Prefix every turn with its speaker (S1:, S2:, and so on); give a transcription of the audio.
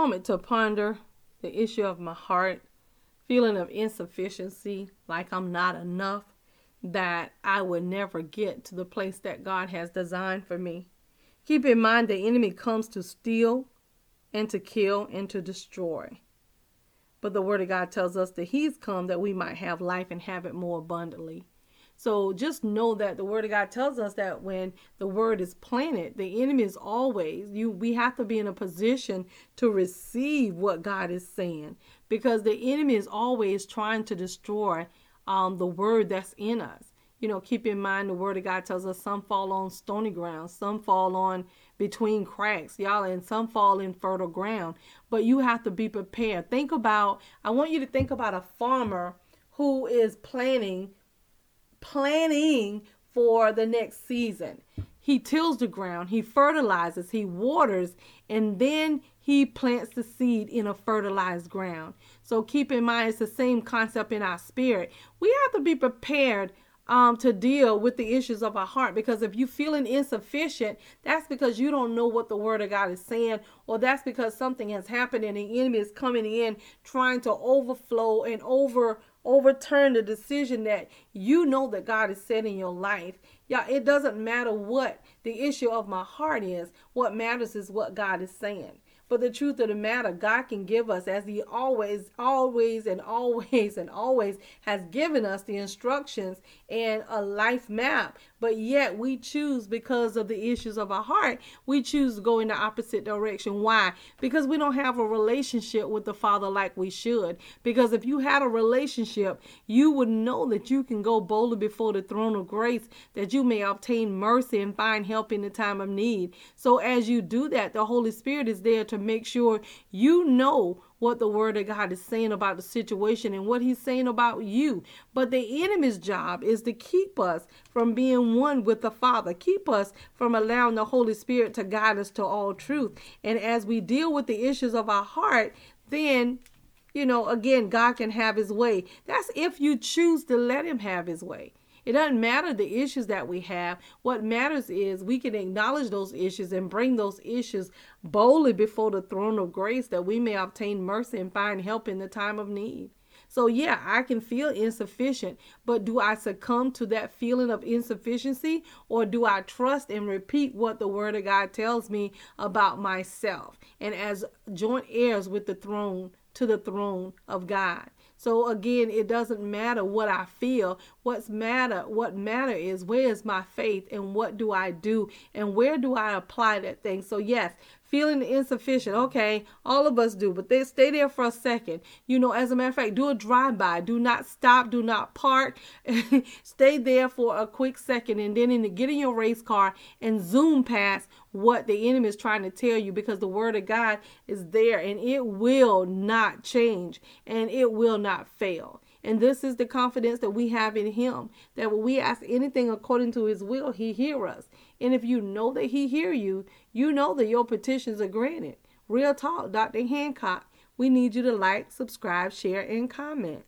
S1: moment to ponder the issue of my heart, feeling of insufficiency, like I'm not enough, that I would never get to the place that God has designed for me. Keep in mind the enemy comes to steal and to kill and to destroy. But the word of God tells us that he's come that we might have life and have it more abundantly. So just know that the word of God tells us that when the word is planted, the enemy is always you we have to be in a position to receive what God is saying because the enemy is always trying to destroy um, the word that's in us. You know, keep in mind the word of God tells us some fall on stony ground, some fall on between cracks, y'all, and some fall in fertile ground. But you have to be prepared. Think about, I want you to think about a farmer who is planting planning for the next season. He tills the ground, he fertilizes, he waters, and then he plants the seed in a fertilized ground. So keep in mind, it's the same concept in our spirit. We have to be prepared um, to deal with the issues of our heart. Because if you're feeling insufficient, that's because you don't know what the Word of God is saying, or that's because something has happened and the enemy is coming in trying to overflow and over overturn the decision that you know that God is in your life. Yeah, it doesn't matter what the issue of my heart is. What matters is what God is saying. But the truth of the matter, God can give us, as He always, always, and always, and always has given us the instructions and a life map. But yet we choose because of the issues of our heart, we choose to go in the opposite direction. Why? Because we don't have a relationship with the Father like we should. Because if you had a relationship, you would know that you can go boldly before the throne of grace, that you may obtain mercy and find help in the time of need. So as you do that, the Holy Spirit is there to make sure you know what the word of God is saying about the situation and what he's saying about you. But the enemy's job is to keep us from being one with the Father, keep us from allowing the Holy Spirit to guide us to all truth. And as we deal with the issues of our heart, then you know, again, God can have his way. That's if you choose to let him have his way. It doesn't matter the issues that we have. What matters is we can acknowledge those issues and bring those issues boldly before the throne of grace that we may obtain mercy and find help in the time of need. So, yeah, I can feel insufficient, but do I succumb to that feeling of insufficiency or do I trust and repeat what the Word of God tells me about myself? And as joint heirs with the throne, to the throne of God. So again, it doesn't matter what I feel. What's matter, what matter is where is my faith and what do I do and where do I apply that thing. So yes, feeling insufficient. Okay, all of us do, but they stay there for a second. You know, as a matter of fact, do a drive by. Do not stop. Do not park. stay there for a quick second, and then in the, get in your race car and zoom past what the enemy is trying to tell you, because the word of God is there, and it will not change, and it will not fail. And this is the confidence that we have in him that when we ask anything according to his will, he hear us. And if you know that he hear you, you know that your petitions are granted. Real talk, Dr. Hancock. We need you to like, subscribe, share, and comment.